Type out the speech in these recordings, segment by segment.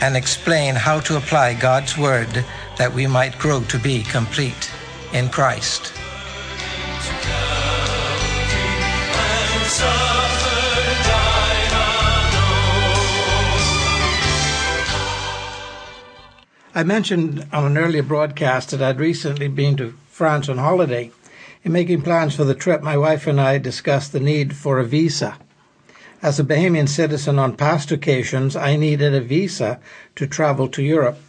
and explain how to apply God's Word that we might grow to be complete in Christ. I mentioned on an earlier broadcast that I'd recently been to France on holiday. In making plans for the trip, my wife and I discussed the need for a visa. As a Bahamian citizen on past occasions, I needed a visa to travel to Europe.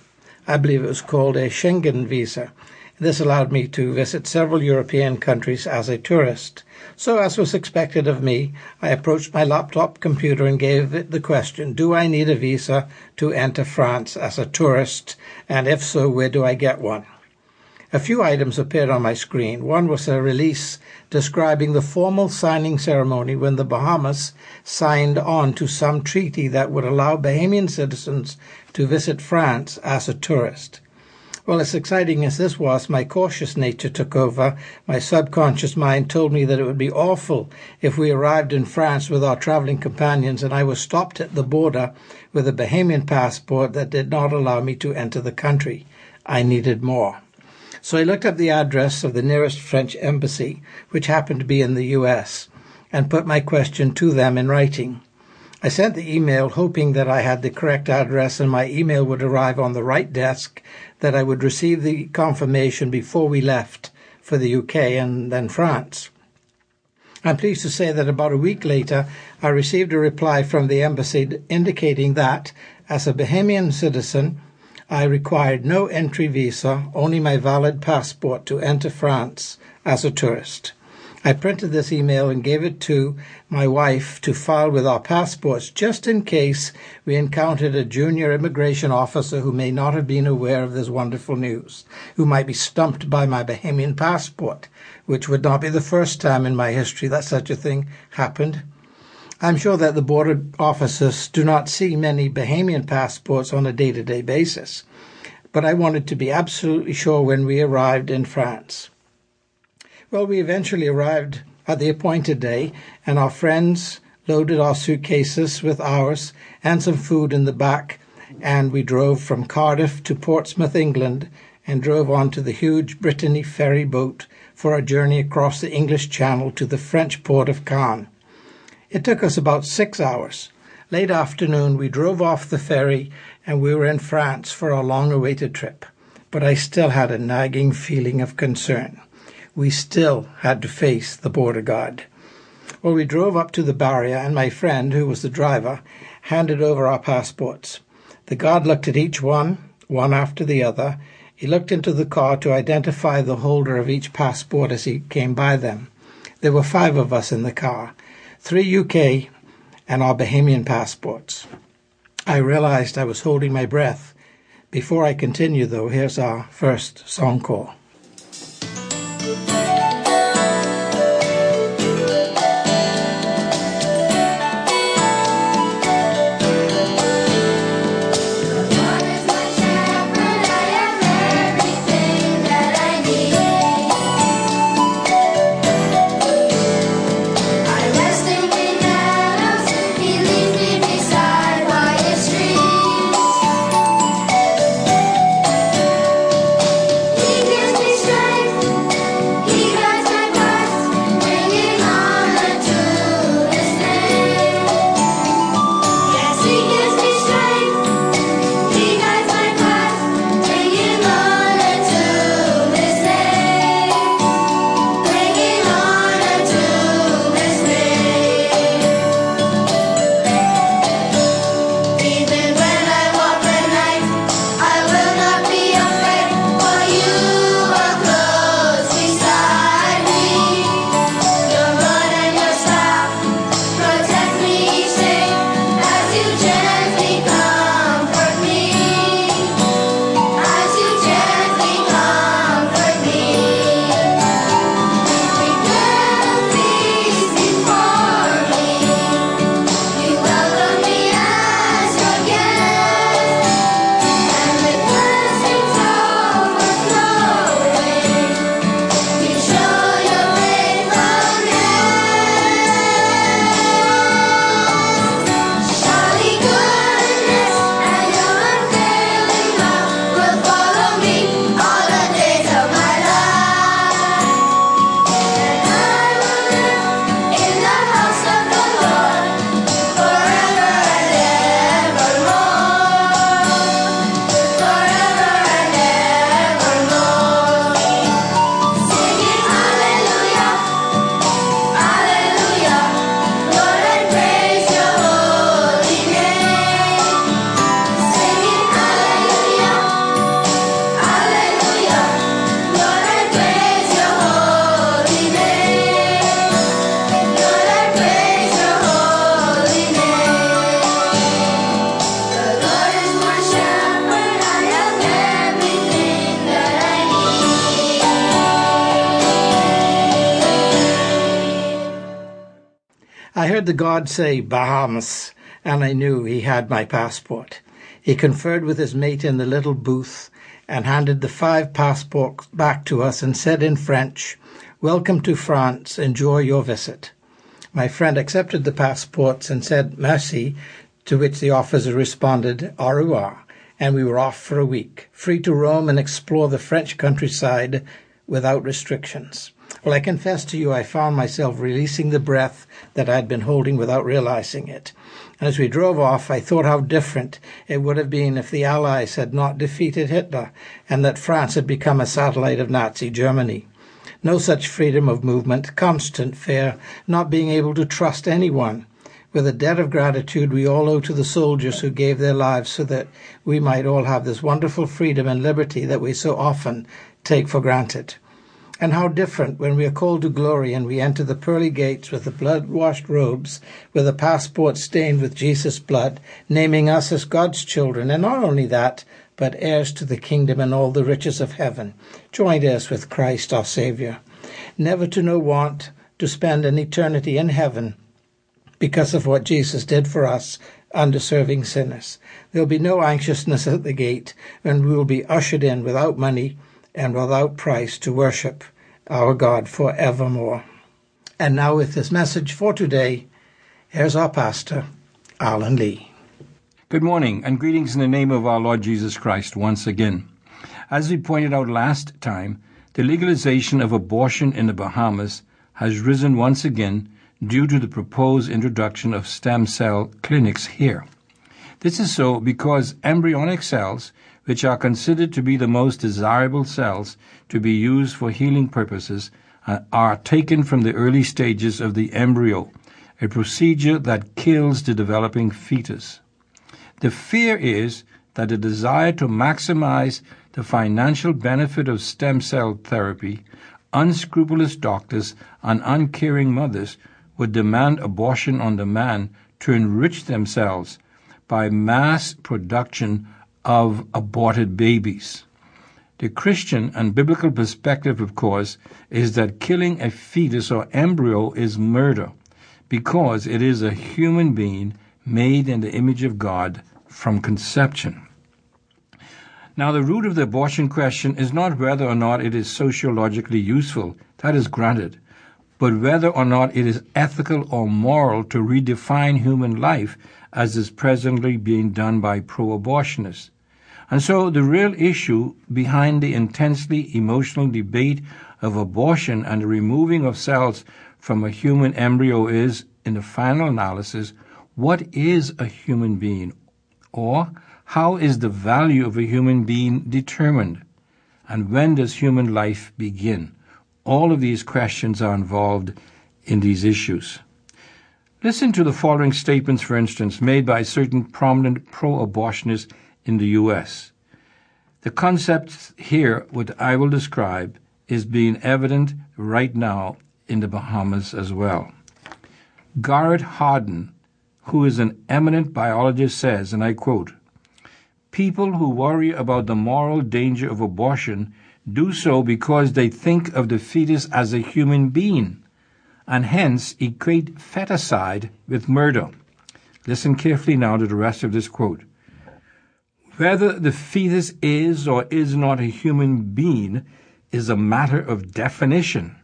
I believe it was called a Schengen visa. This allowed me to visit several European countries as a tourist. So, as was expected of me, I approached my laptop computer and gave it the question Do I need a visa to enter France as a tourist? And if so, where do I get one? A few items appeared on my screen. One was a release describing the formal signing ceremony when the Bahamas signed on to some treaty that would allow Bahamian citizens to visit France as a tourist. Well, as exciting as this was, my cautious nature took over. My subconscious mind told me that it would be awful if we arrived in France with our traveling companions and I was stopped at the border with a Bahamian passport that did not allow me to enter the country. I needed more. So I looked up the address of the nearest French embassy, which happened to be in the US, and put my question to them in writing. I sent the email hoping that I had the correct address and my email would arrive on the right desk, that I would receive the confirmation before we left for the UK and then France. I'm pleased to say that about a week later, I received a reply from the embassy indicating that, as a Bahamian citizen, I required no entry visa, only my valid passport to enter France as a tourist. I printed this email and gave it to my wife to file with our passports just in case we encountered a junior immigration officer who may not have been aware of this wonderful news, who might be stumped by my Bahamian passport, which would not be the first time in my history that such a thing happened. I'm sure that the border officers do not see many Bahamian passports on a day to day basis, but I wanted to be absolutely sure when we arrived in France. Well, we eventually arrived at the appointed day, and our friends loaded our suitcases with ours and some food in the back, and we drove from Cardiff to Portsmouth, England, and drove on to the huge Brittany ferry boat for a journey across the English Channel to the French port of Caen. It took us about six hours. Late afternoon, we drove off the ferry and we were in France for our long awaited trip. But I still had a nagging feeling of concern. We still had to face the border guard. Well, we drove up to the barrier, and my friend, who was the driver, handed over our passports. The guard looked at each one, one after the other. He looked into the car to identify the holder of each passport as he came by them. There were five of us in the car three UK and our Bahamian passports. I realized I was holding my breath. Before I continue, though, here's our first song call. The guard say Bahamas, and I knew he had my passport. He conferred with his mate in the little booth and handed the five passports back to us and said in French, Welcome to France. Enjoy your visit. My friend accepted the passports and said merci, to which the officer responded au revoir, and we were off for a week, free to roam and explore the French countryside without restrictions. Well, I confess to you, I found myself releasing the breath that I had been holding without realizing it. And as we drove off, I thought how different it would have been if the Allies had not defeated Hitler and that France had become a satellite of Nazi Germany. No such freedom of movement, constant fear, not being able to trust anyone. With a debt of gratitude we all owe to the soldiers who gave their lives so that we might all have this wonderful freedom and liberty that we so often take for granted. And how different when we are called to glory and we enter the pearly gates with the blood washed robes, with a passport stained with Jesus' blood, naming us as God's children, and not only that, but heirs to the kingdom and all the riches of heaven, joined heirs with Christ our Saviour, never to know want, to spend an eternity in heaven because of what Jesus did for us, undeserving sinners. There will be no anxiousness at the gate, and we will be ushered in without money and without price to worship our God for evermore. And now, with this message for today, here's our pastor, Alan Lee. Good morning, and greetings in the name of our Lord Jesus Christ once again. As we pointed out last time, the legalization of abortion in the Bahamas has risen once again due to the proposed introduction of stem cell clinics here. This is so because embryonic cells which are considered to be the most desirable cells to be used for healing purposes, uh, are taken from the early stages of the embryo, a procedure that kills the developing fetus. The fear is that the desire to maximize the financial benefit of stem cell therapy, unscrupulous doctors and uncaring mothers would demand abortion on demand to enrich themselves by mass production of aborted babies. The Christian and biblical perspective, of course, is that killing a fetus or embryo is murder because it is a human being made in the image of God from conception. Now, the root of the abortion question is not whether or not it is sociologically useful, that is granted, but whether or not it is ethical or moral to redefine human life as is presently being done by pro abortionists. And so the real issue behind the intensely emotional debate of abortion and the removing of cells from a human embryo is, in the final analysis, what is a human being? Or how is the value of a human being determined? And when does human life begin? All of these questions are involved in these issues. Listen to the following statements, for instance, made by certain prominent pro abortionists in the US. The concept here, what I will describe, is being evident right now in the Bahamas as well. Garrett Hardin, who is an eminent biologist, says, and I quote, People who worry about the moral danger of abortion do so because they think of the fetus as a human being and hence equate feticide with murder. Listen carefully now to the rest of this quote. Whether the fetus is or is not a human being is a matter of definition,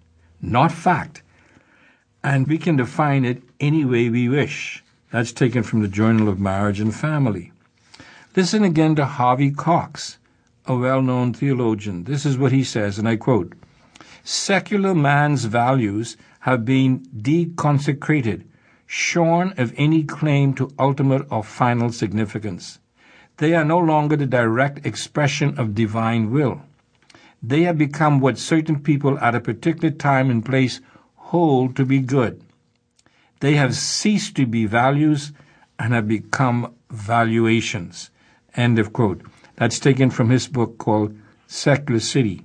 not fact. And we can define it any way we wish. That's taken from the Journal of Marriage and Family. Listen again to Harvey Cox, a well known theologian. This is what he says, and I quote Secular man's values have been deconsecrated, shorn of any claim to ultimate or final significance. They are no longer the direct expression of divine will. They have become what certain people at a particular time and place hold to be good. They have ceased to be values and have become valuations. End of quote. That's taken from his book called Secular City.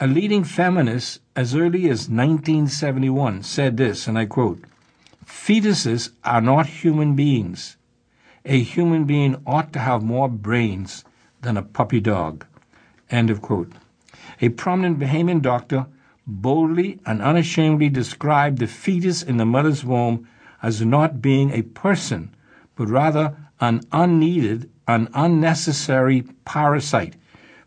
A leading feminist as early as 1971 said this, and I quote, Fetuses are not human beings a human being ought to have more brains than a puppy dog. End of quote. A prominent Bahamian doctor boldly and unashamedly described the fetus in the mother's womb as not being a person, but rather an unneeded, an unnecessary parasite,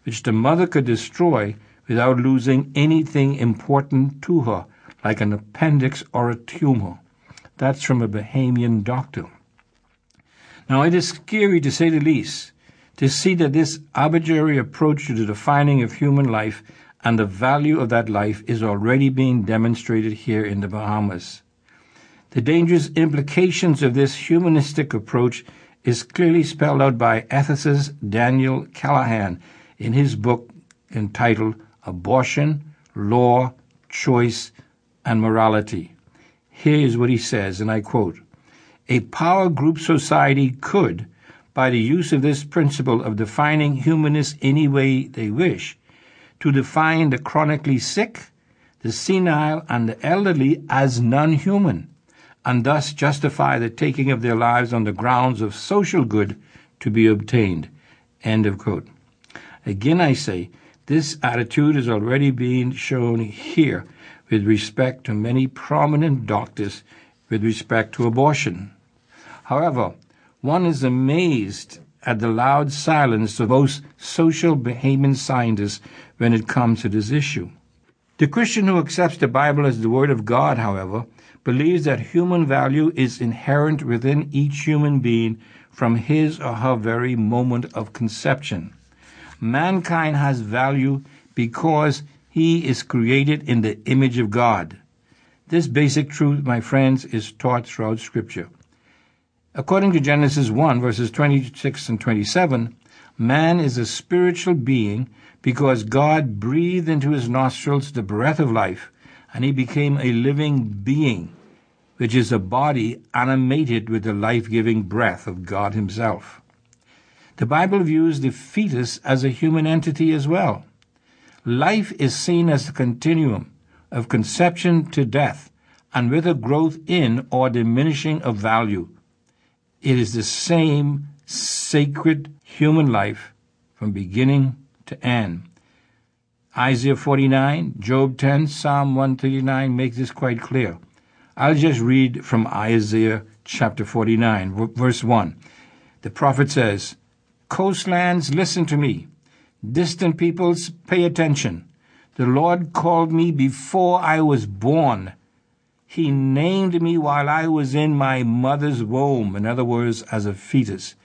which the mother could destroy without losing anything important to her, like an appendix or a tumor. That's from a Bahamian doctor. Now, it is scary, to say the least, to see that this arbitrary approach to the defining of human life and the value of that life is already being demonstrated here in the Bahamas. The dangerous implications of this humanistic approach is clearly spelled out by ethicist Daniel Callahan in his book entitled Abortion, Law, Choice, and Morality. Here is what he says, and I quote A power group society could, by the use of this principle of defining humanists any way they wish, to define the chronically sick, the senile, and the elderly as non human, and thus justify the taking of their lives on the grounds of social good to be obtained. End of quote. Again, I say, this attitude is already being shown here with respect to many prominent doctors with respect to abortion. However, one is amazed at the loud silence of most social Bahamian scientists when it comes to this issue. The Christian who accepts the Bible as the Word of God, however, believes that human value is inherent within each human being from his or her very moment of conception. Mankind has value because he is created in the image of God. This basic truth, my friends, is taught throughout Scripture. According to Genesis 1, verses 26 and 27, man is a spiritual being because God breathed into his nostrils the breath of life, and he became a living being, which is a body animated with the life giving breath of God Himself. The Bible views the fetus as a human entity as well. Life is seen as a continuum of conception to death, and with a growth in or diminishing of value. It is the same sacred human life from beginning to end. Isaiah 49, Job 10, Psalm 139 make this quite clear. I'll just read from Isaiah chapter 49, verse 1. The prophet says, Coastlands, listen to me. Distant peoples, pay attention. The Lord called me before I was born. He named me while I was in my mother's womb, in other words, as a fetus.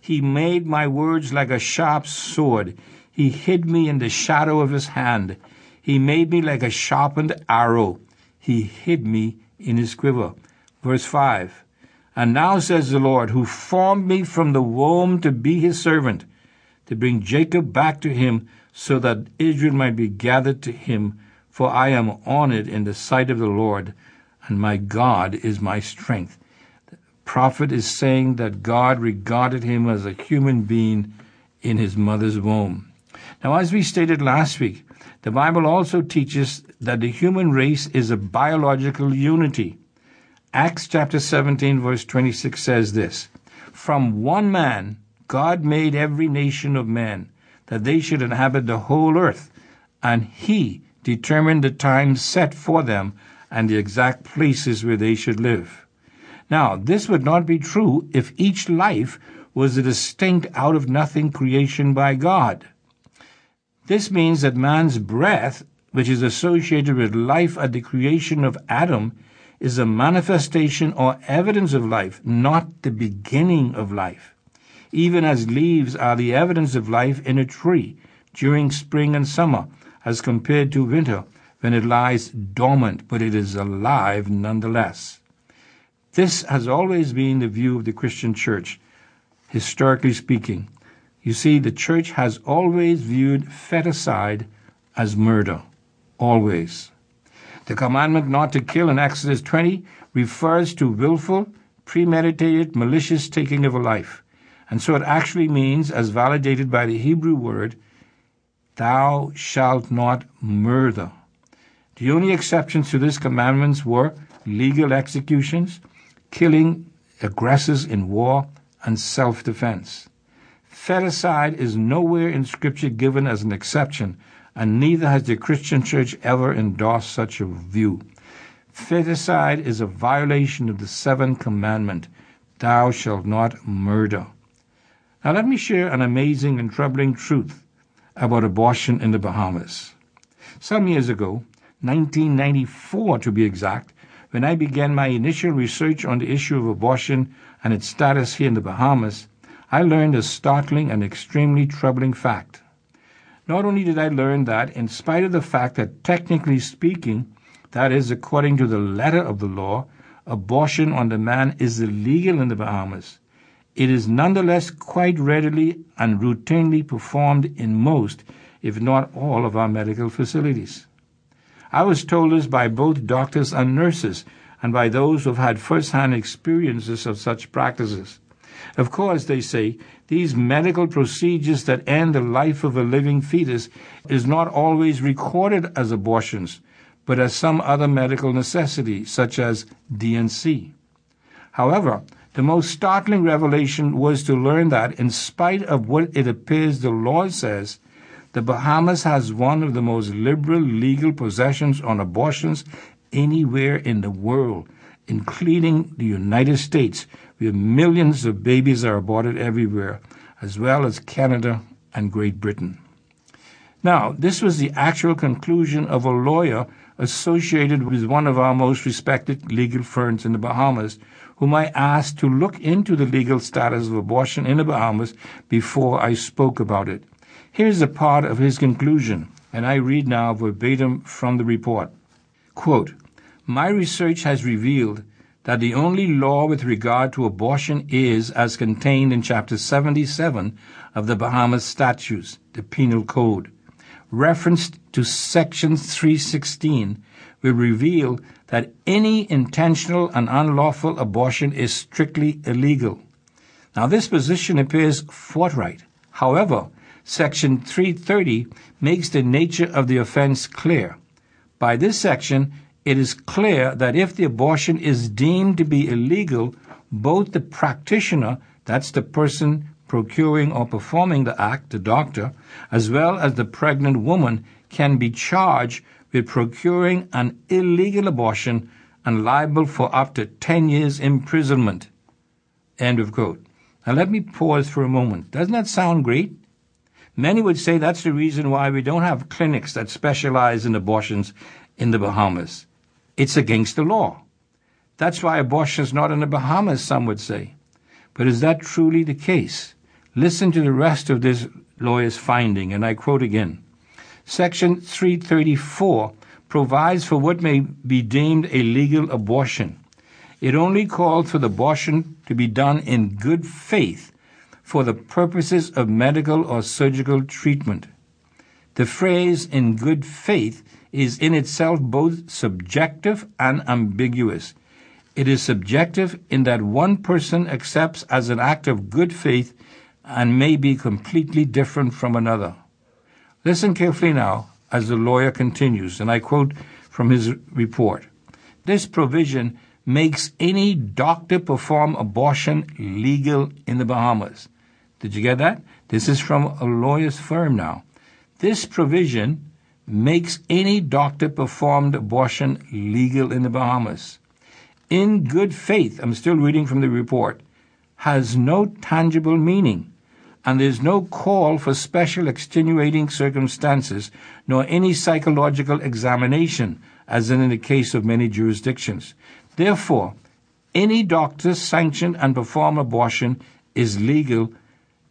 He made my words like a sharp sword. He hid me in the shadow of his hand. He made me like a sharpened arrow. He hid me in his quiver. Verse 5 And now says the Lord, who formed me from the womb to be his servant, to bring Jacob back to him, so that Israel might be gathered to him. For I am honored in the sight of the Lord, and my God is my strength. The prophet is saying that God regarded him as a human being in his mother's womb. Now, as we stated last week, the Bible also teaches that the human race is a biological unity. Acts chapter 17, verse 26 says this From one man God made every nation of men, that they should inhabit the whole earth, and he determined the times set for them and the exact places where they should live. Now, this would not be true if each life was a distinct out of nothing creation by God. This means that man's breath, which is associated with life at the creation of Adam, is a manifestation or evidence of life, not the beginning of life. Even as leaves are the evidence of life in a tree during spring and summer, as compared to winter, when it lies dormant, but it is alive nonetheless. This has always been the view of the Christian church, historically speaking. You see, the church has always viewed feticide as murder. Always. The commandment not to kill in Exodus 20 refers to willful, premeditated, malicious taking of a life. And so it actually means, as validated by the Hebrew word, thou shalt not murder. The only exceptions to this commandment were legal executions, killing aggressors in war, and self defense. Feticide is nowhere in Scripture given as an exception, and neither has the Christian church ever endorsed such a view. Feticide is a violation of the seventh commandment Thou shalt not murder. Now, let me share an amazing and troubling truth about abortion in the Bahamas. Some years ago, 1994 to be exact, when I began my initial research on the issue of abortion and its status here in the Bahamas, I learned a startling and extremely troubling fact. Not only did I learn that, in spite of the fact that technically speaking, that is, according to the letter of the law, abortion on demand is illegal in the Bahamas, it is nonetheless quite readily and routinely performed in most, if not all, of our medical facilities. I was told this by both doctors and nurses, and by those who have had first hand experiences of such practices. Of course, they say, these medical procedures that end the life of a living fetus is not always recorded as abortions, but as some other medical necessity, such as D&C. However, the most startling revelation was to learn that, in spite of what it appears the law says, the Bahamas has one of the most liberal legal possessions on abortions anywhere in the world, including the United States, where millions of babies are aborted everywhere, as well as Canada and Great Britain. Now, this was the actual conclusion of a lawyer associated with one of our most respected legal firms in the Bahamas, whom I asked to look into the legal status of abortion in the Bahamas before I spoke about it. Here's a part of his conclusion, and I read now verbatim from the report. Quote, My research has revealed that the only law with regard to abortion is as contained in Chapter 77 of the Bahamas Statutes, the Penal Code reference to Section 316 will reveal that any intentional and unlawful abortion is strictly illegal. Now, this position appears forthright. However, Section 330 makes the nature of the offense clear. By this section, it is clear that if the abortion is deemed to be illegal, both the practitioner, that's the person procuring or performing the act, the doctor, as well as the pregnant woman, can be charged with procuring an illegal abortion and liable for up to 10 years imprisonment. End of quote. Now let me pause for a moment. Doesn't that sound great? Many would say that's the reason why we don't have clinics that specialize in abortions in the Bahamas. It's against the law. That's why abortion is not in the Bahamas, some would say. But is that truly the case? Listen to the rest of this lawyer's finding, and I quote again. Section 334 provides for what may be deemed a legal abortion. It only calls for the abortion to be done in good faith for the purposes of medical or surgical treatment. The phrase in good faith is in itself both subjective and ambiguous. It is subjective in that one person accepts as an act of good faith and may be completely different from another. Listen carefully now as the lawyer continues, and I quote from his report. This provision makes any doctor perform abortion legal in the Bahamas. Did you get that? This is from a lawyer's firm now. This provision makes any doctor performed abortion legal in the Bahamas. In good faith, I'm still reading from the report, has no tangible meaning and there is no call for special extenuating circumstances nor any psychological examination, as in the case of many jurisdictions. Therefore, any doctor sanction and perform abortion is legal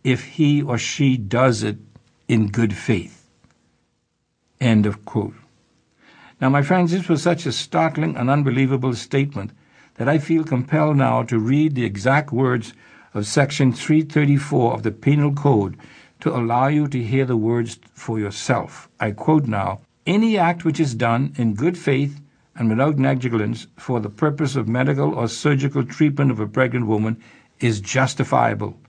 if he or she does it in good faith. End of quote. Now, my friends, this was such a startling and unbelievable statement that I feel compelled now to read the exact words of Section 334 of the Penal Code to allow you to hear the words for yourself. I quote now Any act which is done in good faith and without negligence for the purpose of medical or surgical treatment of a pregnant woman is justifiable,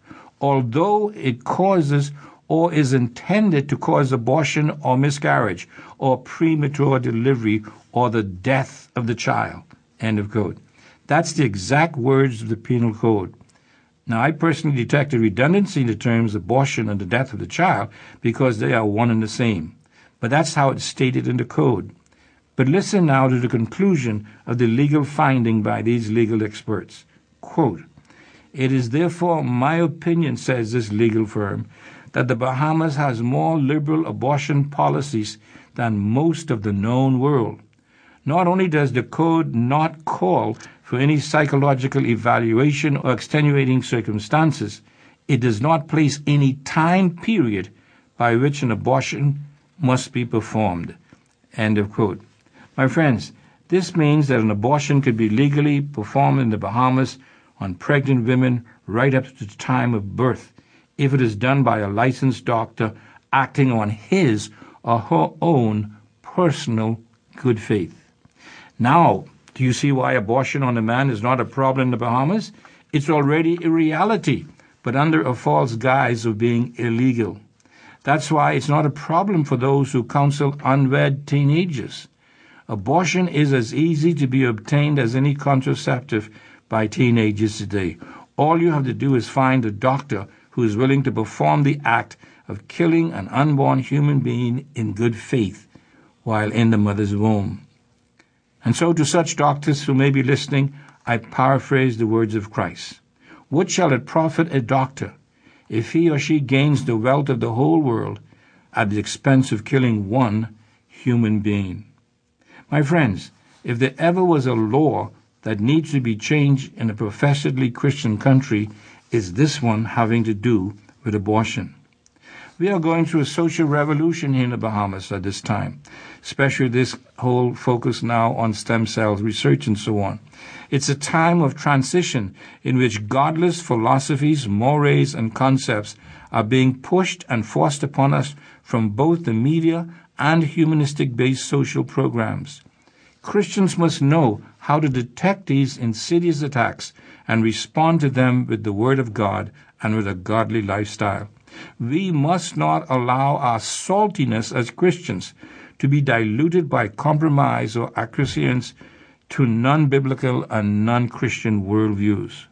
although it causes or is intended to cause abortion or miscarriage or premature delivery or the death of the child. End of quote. That's the exact words of the Penal Code. Now, I personally detect a redundancy in the terms abortion and the death of the child because they are one and the same. but that's how it's stated in the code. But listen now to the conclusion of the legal finding by these legal experts. Quote, it is therefore my opinion, says this legal firm, that the Bahamas has more liberal abortion policies than most of the known world. Not only does the code not call for any psychological evaluation or extenuating circumstances, it does not place any time period by which an abortion must be performed. End of quote. My friends, this means that an abortion could be legally performed in the Bahamas on pregnant women right up to the time of birth if it is done by a licensed doctor acting on his or her own personal good faith. Now, do you see why abortion on demand is not a problem in the Bahamas? It's already a reality, but under a false guise of being illegal. That's why it's not a problem for those who counsel unwed teenagers. Abortion is as easy to be obtained as any contraceptive by teenagers today. All you have to do is find a doctor who is willing to perform the act of killing an unborn human being in good faith while in the mother's womb. And so, to such doctors who may be listening, I paraphrase the words of Christ. What shall it profit a doctor if he or she gains the wealth of the whole world at the expense of killing one human being? My friends, if there ever was a law that needs to be changed in a professedly Christian country, is this one having to do with abortion. We are going through a social revolution here in the Bahamas at this time, especially this whole focus now on stem cell research and so on. It's a time of transition in which godless philosophies, mores, and concepts are being pushed and forced upon us from both the media and humanistic based social programs. Christians must know how to detect these insidious attacks and respond to them with the Word of God and with a godly lifestyle. We must not allow our saltiness as Christians to be diluted by compromise or acquiescence to non biblical and non Christian worldviews.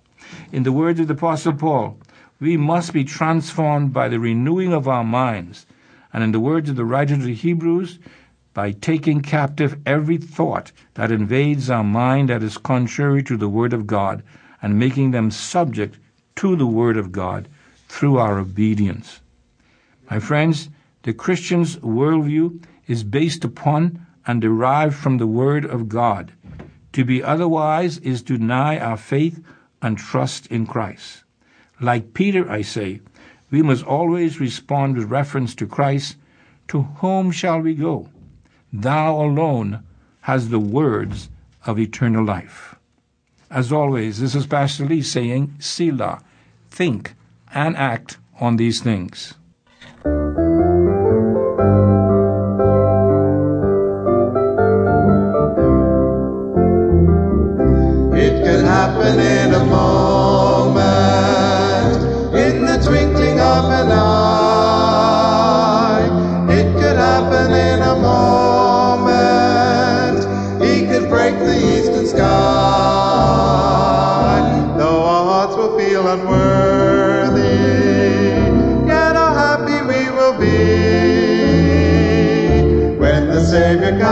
In the words of the Apostle Paul, we must be transformed by the renewing of our minds and in the words of the writer of the Hebrews, by taking captive every thought that invades our mind that is contrary to the Word of God, and making them subject to the Word of God through our obedience. My friends, the Christian's worldview is based upon and derived from the Word of God. To be otherwise is to deny our faith and trust in Christ. Like Peter, I say, we must always respond with reference to Christ To whom shall we go? Thou alone has the words of eternal life. As always, this is Pastor Lee saying, Selah, think and act on these things.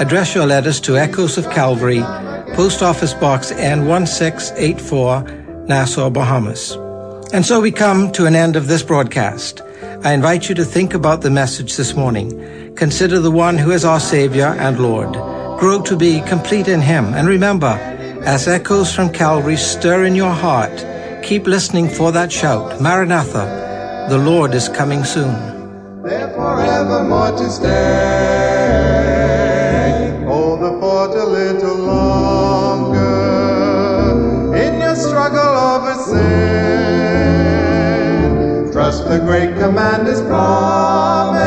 address your letters to Echoes of Calvary, Post Office Box N1684, Nassau, Bahamas. And so we come to an end of this broadcast. I invite you to think about the message this morning. Consider the one who is our Savior and Lord. Grow to be complete in Him. And remember, as echoes from Calvary stir in your heart, keep listening for that shout, Maranatha, the Lord is coming soon. There forevermore to stay a little longer in your struggle over sin. Trust the great commander's promise,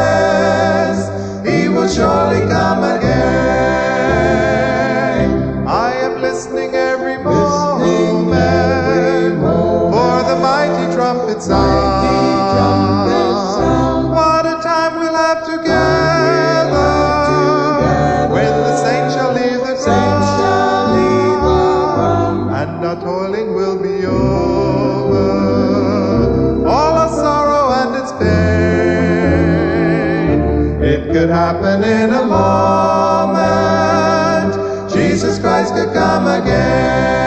he will surely come again. I am listening every moment, listening every moment. for the mighty trumpet sound. will be over. All our sorrow and its pain, it could happen in a moment. Jesus Christ could come again.